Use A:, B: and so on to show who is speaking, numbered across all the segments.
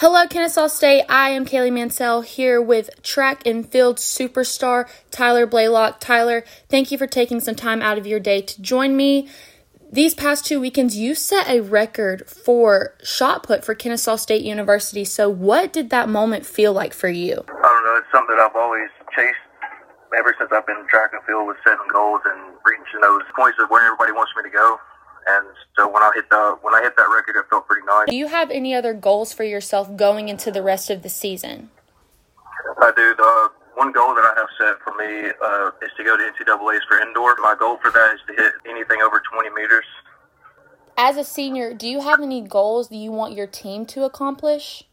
A: Hello, Kennesaw State. I am Kaylee Mansell here with track and field superstar Tyler Blaylock. Tyler, thank you for taking some time out of your day to join me. These past two weekends, you set a record for shot put for Kennesaw State University. So, what did that moment feel like for you?
B: I don't know. It's something I've always chased ever since I've been track and field with setting goals and reaching those points of where everybody wants me to go. And so when I hit the when I hit that record, it felt pretty nice.
A: Do you have any other goals for yourself going into the rest of the season?
B: I do. The one goal that I have set for me uh, is to go to NCAA's for indoor. My goal for that is to hit anything over 20 meters.
A: As a senior, do you have any goals that you want your team to accomplish?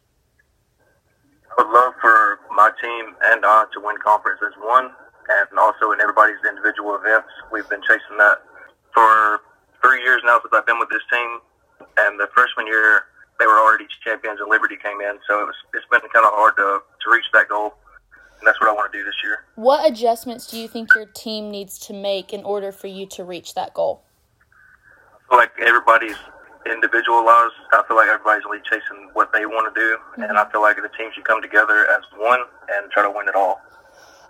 B: I would love for my team and I to win conference as one, and also in everybody's individual events. We've been chasing that for three years now since I've been with this team, and the freshman year they were already champions and Liberty came in, so it was it's been kind of hard to to reach that goal, and that's what I want to do this year.
A: What adjustments do you think your team needs to make in order for you to reach that goal?
B: Like everybody's individualized. I feel like everybody's really chasing what they want to do, mm-hmm. and I feel like the team should come together as one and try to win it all.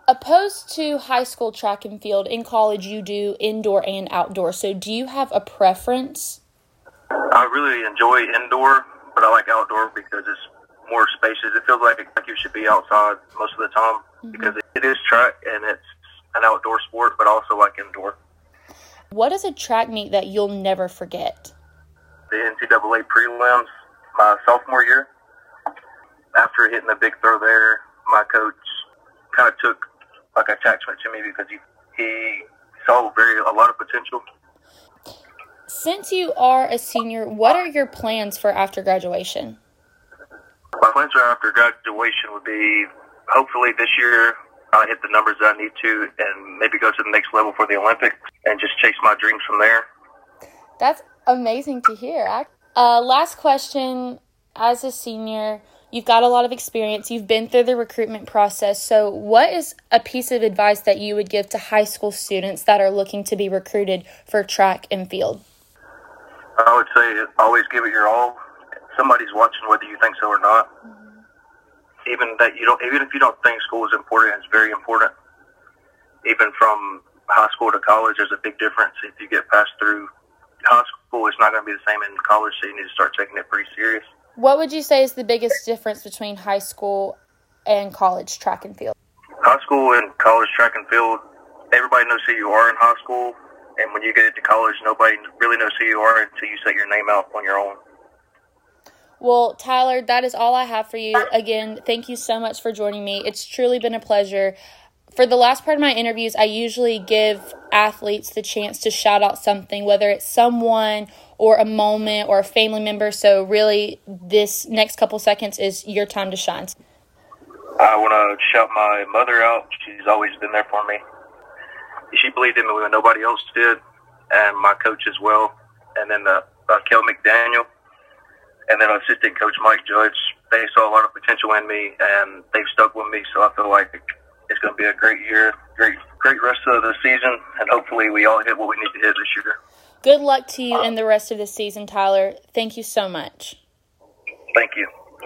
A: Opposed to high school track and field, in college you do indoor and outdoor. So, do you have a preference?
B: I really enjoy indoor, but I like outdoor because it's more spacious. It feels like like you should be outside most of the time mm-hmm. because it is track and it's an outdoor sport, but also like indoor.
A: What is a track meet that you'll never forget?
B: The NCAA prelims my sophomore year. After hitting the big throw there, my coach kind of took like attachment to me because he he saw very a lot of potential.
A: Since you are a senior, what are your plans for after graduation?
B: My plans for after graduation would be hopefully this year I hit the numbers that I need to and maybe go to the next level for the Olympics and just chase my dreams from there.
A: That's amazing to hear. Uh, last question. As a senior, You've got a lot of experience. You've been through the recruitment process. So, what is a piece of advice that you would give to high school students that are looking to be recruited for track and field?
B: I would say always give it your all. Somebody's watching whether you think so or not. Mm-hmm. Even that you don't, even if you don't think school is important, it's very important. Even from high school to college, there's a big difference. If you get passed through high school, it's not going to be the same in college, so you need to start taking it pretty serious.
A: What would you say is the biggest difference between high school and college track and field?
B: High school and college track and field, everybody knows who you are in high school. And when you get into college, nobody really knows who you are until you set your name out on your own.
A: Well, Tyler, that is all I have for you. Again, thank you so much for joining me. It's truly been a pleasure. For the last part of my interviews, I usually give athletes the chance to shout out something, whether it's someone or a moment or a family member. So, really, this next couple seconds is your time to shine.
B: I want to shout my mother out. She's always been there for me. She believed in me when nobody else did, and my coach as well. And then uh, uh, Kel McDaniel, and then assistant coach Mike Judge. They saw a lot of potential in me, and they've stuck with me. So I feel like it's going to be a great year, great, great rest of the season, and hopefully we all hit what we need to hit this year.
A: Good luck to you in the rest of the season, Tyler. Thank you so much.
B: Thank you.